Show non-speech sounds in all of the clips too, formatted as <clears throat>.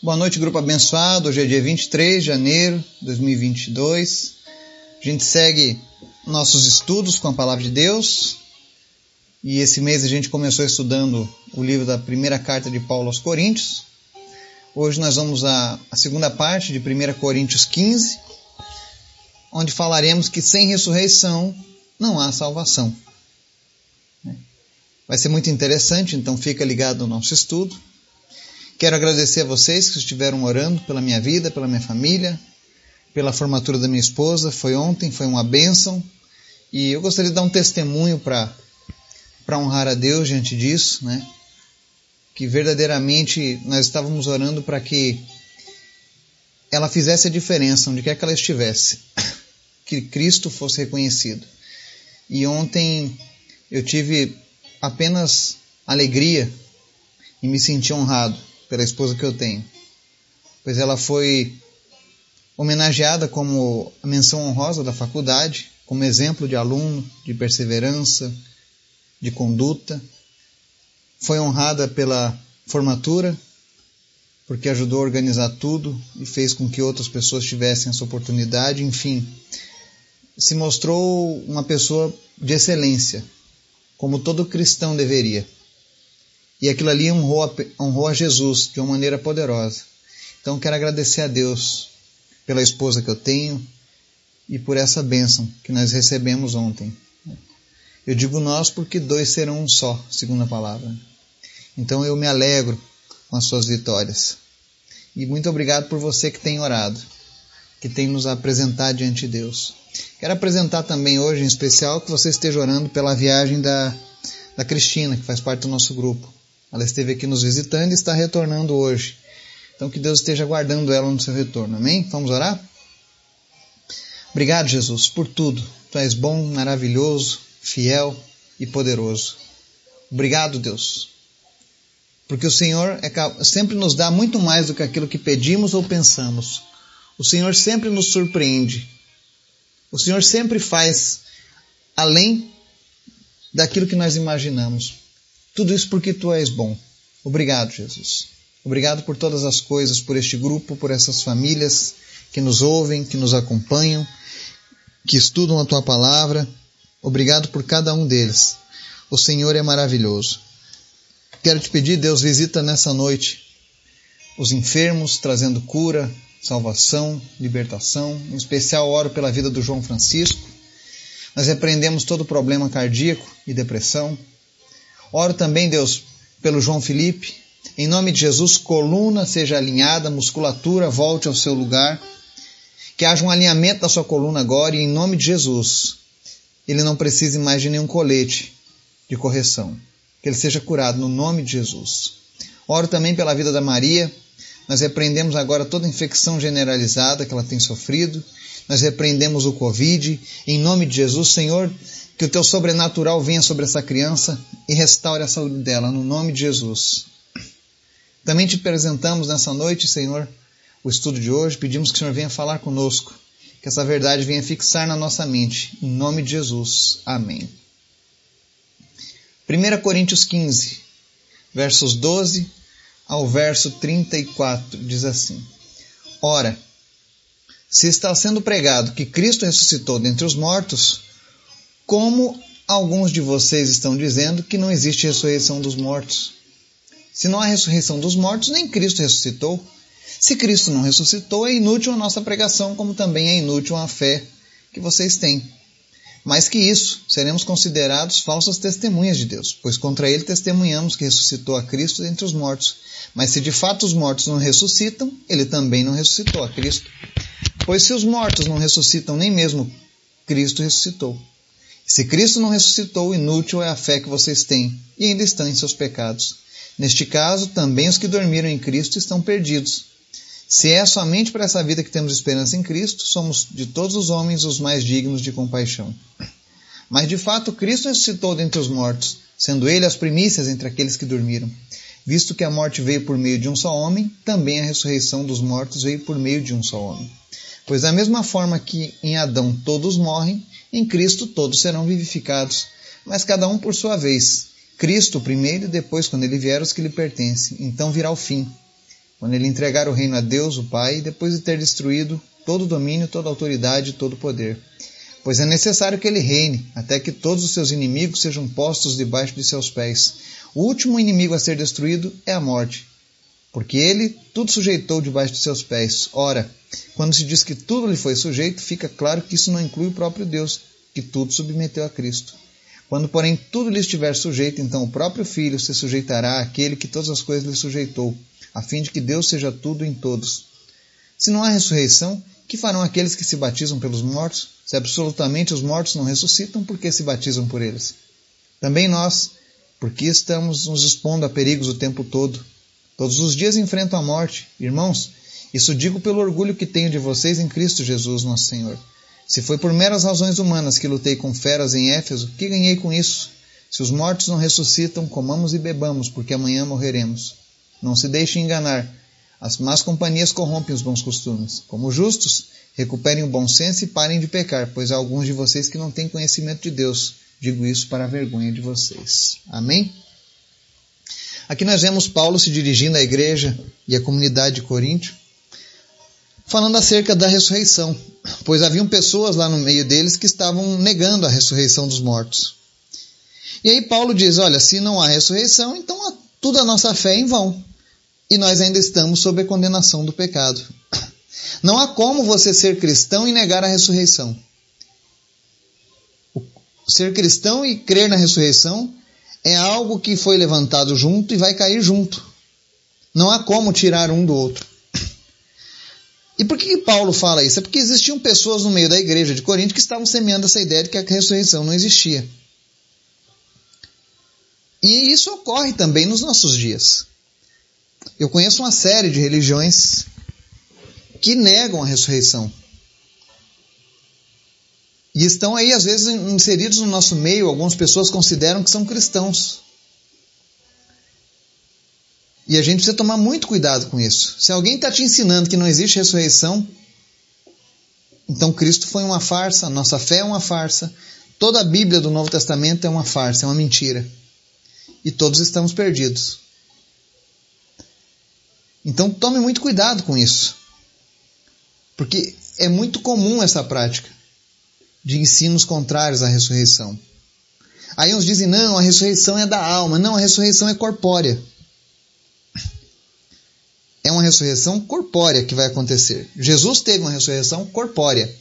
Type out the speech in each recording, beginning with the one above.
Boa noite, grupo abençoado. Hoje é dia 23 de janeiro de 2022. A gente segue nossos estudos com a palavra de Deus. E esse mês a gente começou estudando o livro da primeira carta de Paulo aos Coríntios. Hoje nós vamos à, segunda parte de 1 Coríntios 15, onde falaremos que sem ressurreição não há salvação. Vai ser muito interessante, então fica ligado no nosso estudo. Quero agradecer a vocês que estiveram orando pela minha vida, pela minha família, pela formatura da minha esposa. Foi ontem, foi uma bênção. E eu gostaria de dar um testemunho para honrar a Deus diante disso, né? Que verdadeiramente nós estávamos orando para que ela fizesse a diferença onde quer que ela estivesse, <coughs> que Cristo fosse reconhecido. E ontem eu tive apenas alegria e me senti honrado pela esposa que eu tenho, pois ela foi homenageada como a menção honrosa da faculdade, como exemplo de aluno, de perseverança, de conduta. Foi honrada pela formatura, porque ajudou a organizar tudo e fez com que outras pessoas tivessem essa oportunidade. Enfim, se mostrou uma pessoa de excelência, como todo cristão deveria. E aquilo ali honrou a, honrou a Jesus de uma maneira poderosa. Então quero agradecer a Deus pela esposa que eu tenho e por essa bênção que nós recebemos ontem. Eu digo nós porque dois serão um só, segundo a palavra. Então eu me alegro com as suas vitórias. E muito obrigado por você que tem orado, que tem nos apresentado diante de Deus. Quero apresentar também hoje, em especial, que você esteja orando pela viagem da, da Cristina, que faz parte do nosso grupo. Ela esteve aqui nos visitando e está retornando hoje. Então que Deus esteja guardando ela no seu retorno. Amém? Vamos orar? Obrigado, Jesus, por tudo. Tu és bom, maravilhoso, fiel e poderoso. Obrigado, Deus. Porque o Senhor é, sempre nos dá muito mais do que aquilo que pedimos ou pensamos. O Senhor sempre nos surpreende o Senhor sempre faz além daquilo que nós imaginamos. Tudo isso porque tu és bom. Obrigado, Jesus. Obrigado por todas as coisas, por este grupo, por essas famílias que nos ouvem, que nos acompanham, que estudam a tua palavra. Obrigado por cada um deles. O Senhor é maravilhoso. Quero te pedir, Deus, visita nessa noite os enfermos, trazendo cura, salvação, libertação. Em especial, oro pela vida do João Francisco. Nós repreendemos todo problema cardíaco e depressão. Oro também, Deus, pelo João Felipe. Em nome de Jesus, coluna seja alinhada, musculatura volte ao seu lugar. Que haja um alinhamento da sua coluna agora e em nome de Jesus, ele não precise mais de nenhum colete de correção. Que ele seja curado no nome de Jesus. Oro também pela vida da Maria, nós repreendemos agora toda infecção generalizada que ela tem sofrido. Nós repreendemos o Covid. Em nome de Jesus, Senhor, que o teu sobrenatural venha sobre essa criança e restaure a saúde dela, no nome de Jesus. Também te apresentamos nessa noite, Senhor, o estudo de hoje. Pedimos que o Senhor venha falar conosco, que essa verdade venha fixar na nossa mente. Em nome de Jesus. Amém. 1 Coríntios 15, versos 12 ao verso 34, diz assim: Ora, se está sendo pregado que Cristo ressuscitou dentre os mortos, como alguns de vocês estão dizendo que não existe ressurreição dos mortos? Se não há ressurreição dos mortos, nem Cristo ressuscitou. Se Cristo não ressuscitou, é inútil a nossa pregação, como também é inútil a fé que vocês têm. Mais que isso, seremos considerados falsas testemunhas de Deus, pois contra ele testemunhamos que ressuscitou a Cristo dentre os mortos. Mas se de fato os mortos não ressuscitam, ele também não ressuscitou a Cristo. Pois se os mortos não ressuscitam, nem mesmo Cristo ressuscitou. Se Cristo não ressuscitou, inútil é a fé que vocês têm e ainda estão em seus pecados. Neste caso, também os que dormiram em Cristo estão perdidos. Se é somente para essa vida que temos esperança em Cristo, somos de todos os homens os mais dignos de compaixão. Mas de fato, Cristo ressuscitou dentre os mortos, sendo ele as primícias entre aqueles que dormiram. Visto que a morte veio por meio de um só homem, também a ressurreição dos mortos veio por meio de um só homem. Pois da mesma forma que em Adão todos morrem, em Cristo todos serão vivificados, mas cada um por sua vez. Cristo primeiro e depois, quando ele vier, os que lhe pertencem. Então virá o fim. quando ele entregar o reino a Deus, o Pai, depois de ter destruído todo o domínio, toda autoridade e todo o poder. Pois é necessário que ele reine, até que todos os seus inimigos sejam postos debaixo de seus pés. O último inimigo a ser destruído é a morte, porque ele tudo sujeitou debaixo de seus pés. Ora, quando se diz que tudo lhe foi sujeito, fica claro que isso não inclui o próprio Deus, que tudo submeteu a Cristo. Quando, porém, tudo lhe estiver sujeito, então o próprio Filho se sujeitará àquele que todas as coisas lhe sujeitou, a fim de que Deus seja tudo em todos. Se não há ressurreição, que farão aqueles que se batizam pelos mortos? Se absolutamente os mortos não ressuscitam, por que se batizam por eles? Também nós, porque estamos nos expondo a perigos o tempo todo. Todos os dias enfrento a morte. Irmãos, isso digo pelo orgulho que tenho de vocês em Cristo Jesus, nosso Senhor. Se foi por meras razões humanas que lutei com feras em Éfeso, que ganhei com isso? Se os mortos não ressuscitam, comamos e bebamos, porque amanhã morreremos. Não se deixe enganar. As más companhias corrompem os bons costumes. Como justos, recuperem o bom senso e parem de pecar, pois há alguns de vocês que não têm conhecimento de Deus. Digo isso para a vergonha de vocês. Amém? Aqui nós vemos Paulo se dirigindo à igreja e à comunidade de Coríntio, falando acerca da ressurreição, pois haviam pessoas lá no meio deles que estavam negando a ressurreição dos mortos. E aí Paulo diz: olha, se não há ressurreição, então tudo a nossa fé é em vão e nós ainda estamos sob a condenação do pecado. Não há como você ser cristão e negar a ressurreição. Ser cristão e crer na ressurreição é algo que foi levantado junto e vai cair junto. Não há como tirar um do outro. E por que Paulo fala isso? É porque existiam pessoas no meio da igreja de Corinto que estavam semeando essa ideia de que a ressurreição não existia. E isso ocorre também nos nossos dias. Eu conheço uma série de religiões que negam a ressurreição. E estão aí, às vezes, inseridos no nosso meio. Algumas pessoas consideram que são cristãos. E a gente precisa tomar muito cuidado com isso. Se alguém está te ensinando que não existe ressurreição, então Cristo foi uma farsa, nossa fé é uma farsa, toda a Bíblia do Novo Testamento é uma farsa, é uma mentira. E todos estamos perdidos. Então tome muito cuidado com isso. Porque é muito comum essa prática de ensinos contrários à ressurreição. Aí uns dizem: não, a ressurreição é da alma. Não, a ressurreição é corpórea. É uma ressurreição corpórea que vai acontecer. Jesus teve uma ressurreição corpórea.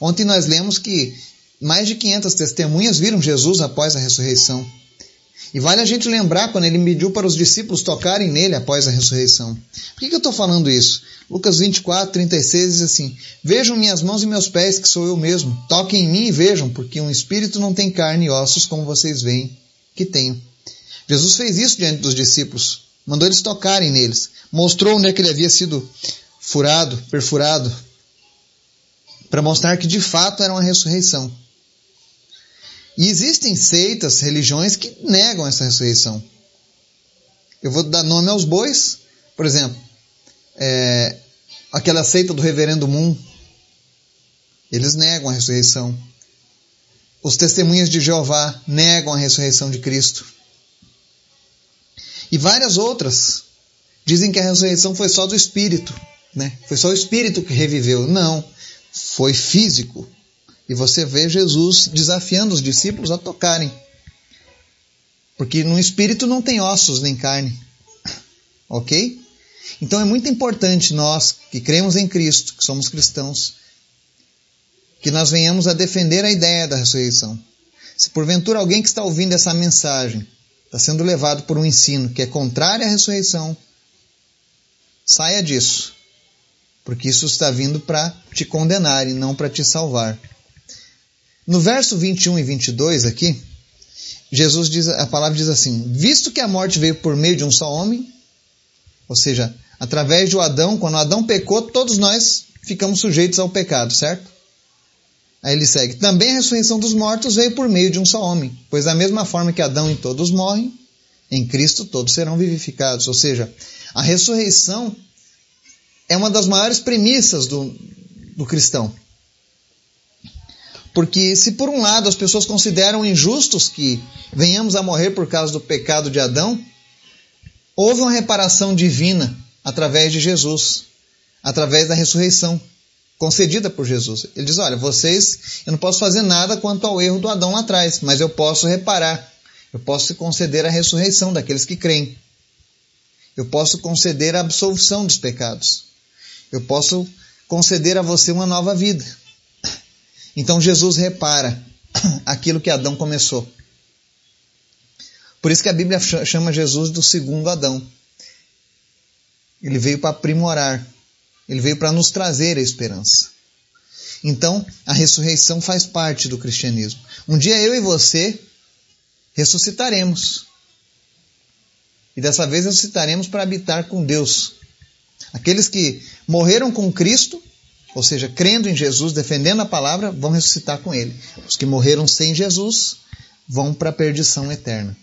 Ontem nós lemos que mais de 500 testemunhas viram Jesus após a ressurreição. E vale a gente lembrar quando ele mediu para os discípulos tocarem nele após a ressurreição. Por que, que eu estou falando isso? Lucas 24, 36 diz assim: Vejam minhas mãos e meus pés, que sou eu mesmo. Toquem em mim e vejam, porque um espírito não tem carne e ossos como vocês veem que tenho. Jesus fez isso diante dos discípulos, mandou eles tocarem neles, mostrou onde é que ele havia sido furado, perfurado, para mostrar que de fato era uma ressurreição. E existem seitas, religiões que negam essa ressurreição. Eu vou dar nome aos bois, por exemplo, é, aquela seita do Reverendo Moon, eles negam a ressurreição. Os testemunhas de Jeová negam a ressurreição de Cristo. E várias outras dizem que a ressurreição foi só do espírito, né? Foi só o espírito que reviveu. Não, foi físico. E você vê Jesus desafiando os discípulos a tocarem. Porque no espírito não tem ossos nem carne. <coughs> Ok? Então é muito importante nós que cremos em Cristo, que somos cristãos, que nós venhamos a defender a ideia da ressurreição. Se porventura alguém que está ouvindo essa mensagem está sendo levado por um ensino que é contrário à ressurreição, saia disso, porque isso está vindo para te condenar e não para te salvar. No verso 21 e 22 aqui, Jesus diz, a palavra diz assim: Visto que a morte veio por meio de um só homem, ou seja, através de Adão, quando Adão pecou, todos nós ficamos sujeitos ao pecado, certo? Aí ele segue: Também a ressurreição dos mortos veio por meio de um só homem, pois da mesma forma que Adão e todos morrem, em Cristo todos serão vivificados. Ou seja, a ressurreição é uma das maiores premissas do, do cristão. Porque se por um lado as pessoas consideram injustos que venhamos a morrer por causa do pecado de Adão, houve uma reparação divina através de Jesus, através da ressurreição concedida por Jesus. Ele diz: Olha, vocês, eu não posso fazer nada quanto ao erro do Adão lá atrás, mas eu posso reparar, eu posso conceder a ressurreição daqueles que creem, eu posso conceder a absolvição dos pecados, eu posso conceder a você uma nova vida. Então Jesus repara <clears throat> aquilo que Adão começou. Por isso que a Bíblia chama Jesus do segundo Adão. Ele veio para aprimorar, ele veio para nos trazer a esperança. Então, a ressurreição faz parte do cristianismo. Um dia eu e você ressuscitaremos. E dessa vez ressuscitaremos para habitar com Deus. Aqueles que morreram com Cristo, ou seja, crendo em Jesus, defendendo a palavra, vão ressuscitar com Ele. Os que morreram sem Jesus vão para a perdição eterna.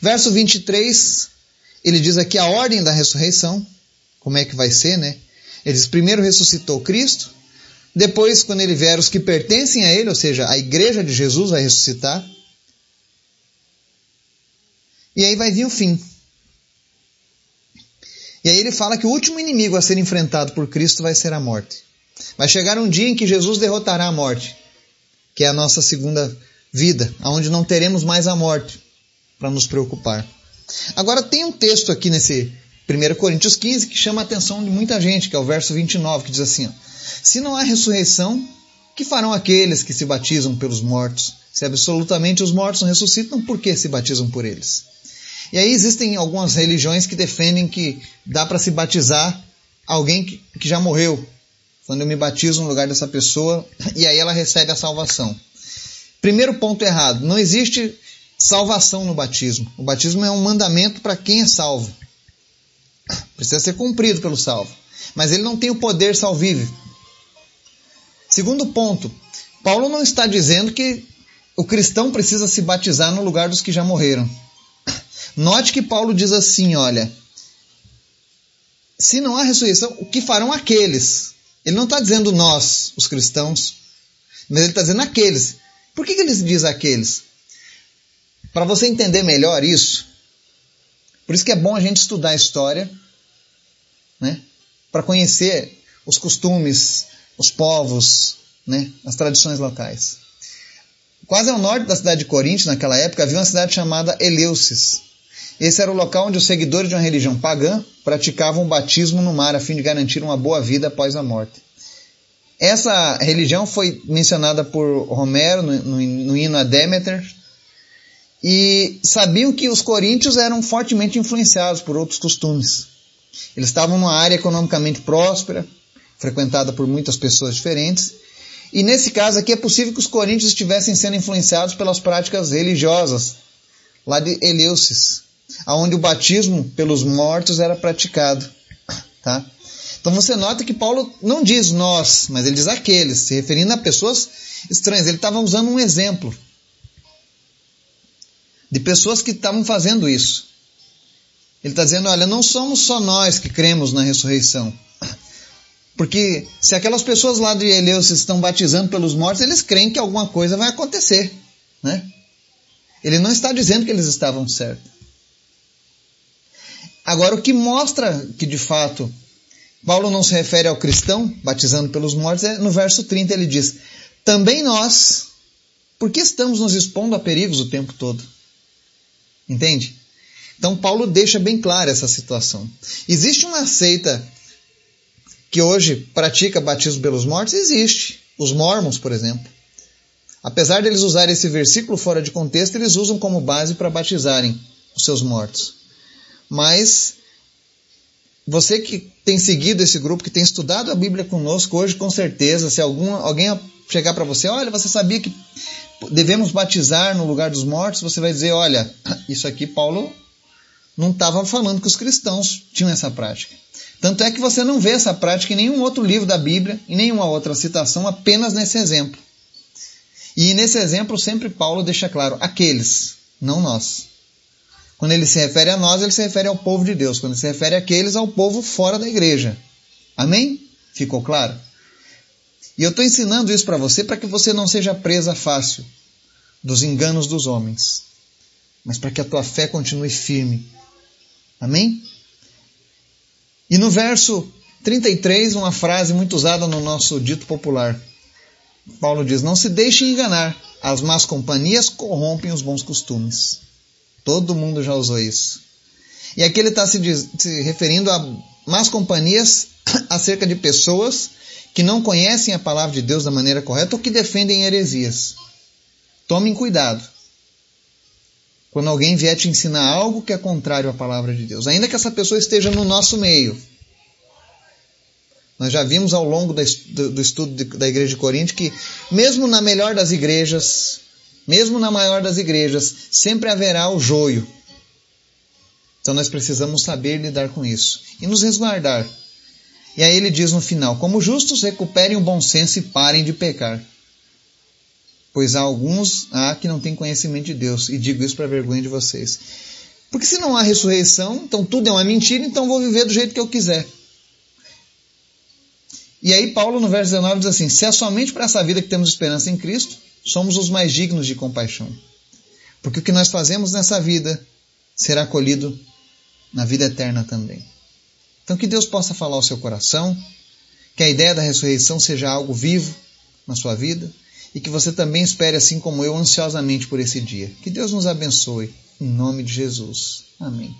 Verso 23, ele diz aqui a ordem da ressurreição, como é que vai ser, né? Ele diz: primeiro ressuscitou Cristo, depois, quando ele vier, os que pertencem a ele, ou seja, a igreja de Jesus vai ressuscitar. E aí vai vir o fim. E aí ele fala que o último inimigo a ser enfrentado por Cristo vai ser a morte. Vai chegar um dia em que Jesus derrotará a morte, que é a nossa segunda vida, onde não teremos mais a morte para nos preocupar. Agora tem um texto aqui nesse 1 Coríntios 15 que chama a atenção de muita gente, que é o verso 29, que diz assim: ó, Se não há ressurreição, que farão aqueles que se batizam pelos mortos? Se absolutamente os mortos não ressuscitam, por que se batizam por eles? E aí existem algumas religiões que defendem que dá para se batizar alguém que já morreu. Quando eu me batizo no lugar dessa pessoa, e aí ela recebe a salvação. Primeiro ponto errado: não existe salvação no batismo. O batismo é um mandamento para quem é salvo. Precisa ser cumprido pelo salvo. Mas ele não tem o poder salvível. Segundo ponto, Paulo não está dizendo que o cristão precisa se batizar no lugar dos que já morreram. Note que Paulo diz assim: olha, se não há ressurreição, o que farão aqueles? Ele não está dizendo nós, os cristãos, mas ele está dizendo aqueles. Por que, que ele diz aqueles? Para você entender melhor isso, por isso que é bom a gente estudar a história, né? Para conhecer os costumes, os povos, né? As tradições locais. Quase ao norte da cidade de Corinto, naquela época, havia uma cidade chamada Eleusis. Esse era o local onde os seguidores de uma religião pagã praticavam o batismo no mar a fim de garantir uma boa vida após a morte. Essa religião foi mencionada por Romero no, no, no hino a Demeter, e sabiam que os coríntios eram fortemente influenciados por outros costumes. Eles estavam numa área economicamente próspera, frequentada por muitas pessoas diferentes, e nesse caso aqui é possível que os coríntios estivessem sendo influenciados pelas práticas religiosas lá de Eleusis, aonde o batismo pelos mortos era praticado, tá? Então você nota que Paulo não diz nós, mas ele diz aqueles, se referindo a pessoas estranhas. Ele estava usando um exemplo de pessoas que estavam fazendo isso. Ele está dizendo: olha, não somos só nós que cremos na ressurreição. Porque se aquelas pessoas lá de Eleus estão batizando pelos mortos, eles creem que alguma coisa vai acontecer. Né? Ele não está dizendo que eles estavam certos. Agora, o que mostra que de fato Paulo não se refere ao cristão batizando pelos mortos é no verso 30 ele diz: Também nós, por que estamos nos expondo a perigos o tempo todo? Entende? Então Paulo deixa bem clara essa situação. Existe uma seita que hoje pratica batismo pelos mortos? Existe. Os mormons, por exemplo. Apesar de eles usarem esse versículo fora de contexto, eles usam como base para batizarem os seus mortos. Mas você que tem seguido esse grupo, que tem estudado a Bíblia conosco hoje, com certeza, se algum, alguém chegar para você, olha, você sabia que devemos batizar no lugar dos mortos, você vai dizer: olha, <clears throat> isso aqui Paulo não estava falando que os cristãos tinham essa prática. Tanto é que você não vê essa prática em nenhum outro livro da Bíblia, em nenhuma outra citação, apenas nesse exemplo. E nesse exemplo, sempre Paulo deixa claro: aqueles, não nós. Quando ele se refere a nós, ele se refere ao povo de Deus. Quando ele se refere àqueles, ao povo fora da igreja. Amém? Ficou claro? E eu estou ensinando isso para você para que você não seja presa fácil dos enganos dos homens, mas para que a tua fé continue firme. Amém? E no verso 33, uma frase muito usada no nosso dito popular. Paulo diz: Não se deixem enganar, as más companhias corrompem os bons costumes. Todo mundo já usou isso. E aqui ele está se, se referindo a más companhias <coughs> acerca de pessoas que não conhecem a palavra de Deus da maneira correta ou que defendem heresias. Tomem cuidado quando alguém vier te ensinar algo que é contrário à palavra de Deus, ainda que essa pessoa esteja no nosso meio. Nós já vimos ao longo do estudo da igreja de Corinto que, mesmo na melhor das igrejas, mesmo na maior das igrejas, sempre haverá o joio. Então nós precisamos saber lidar com isso e nos resguardar. E aí ele diz no final: Como justos, recuperem o bom senso e parem de pecar. Pois há alguns há que não têm conhecimento de Deus, e digo isso para vergonha de vocês. Porque se não há ressurreição, então tudo é uma mentira, então vou viver do jeito que eu quiser. E aí Paulo no verso 19 diz assim: Se é somente para essa vida que temos esperança em Cristo, somos os mais dignos de compaixão. Porque o que nós fazemos nessa vida será colhido na vida eterna também. Então que Deus possa falar ao seu coração, que a ideia da ressurreição seja algo vivo na sua vida e que você também espere, assim como eu, ansiosamente por esse dia. Que Deus nos abençoe. Em nome de Jesus. Amém.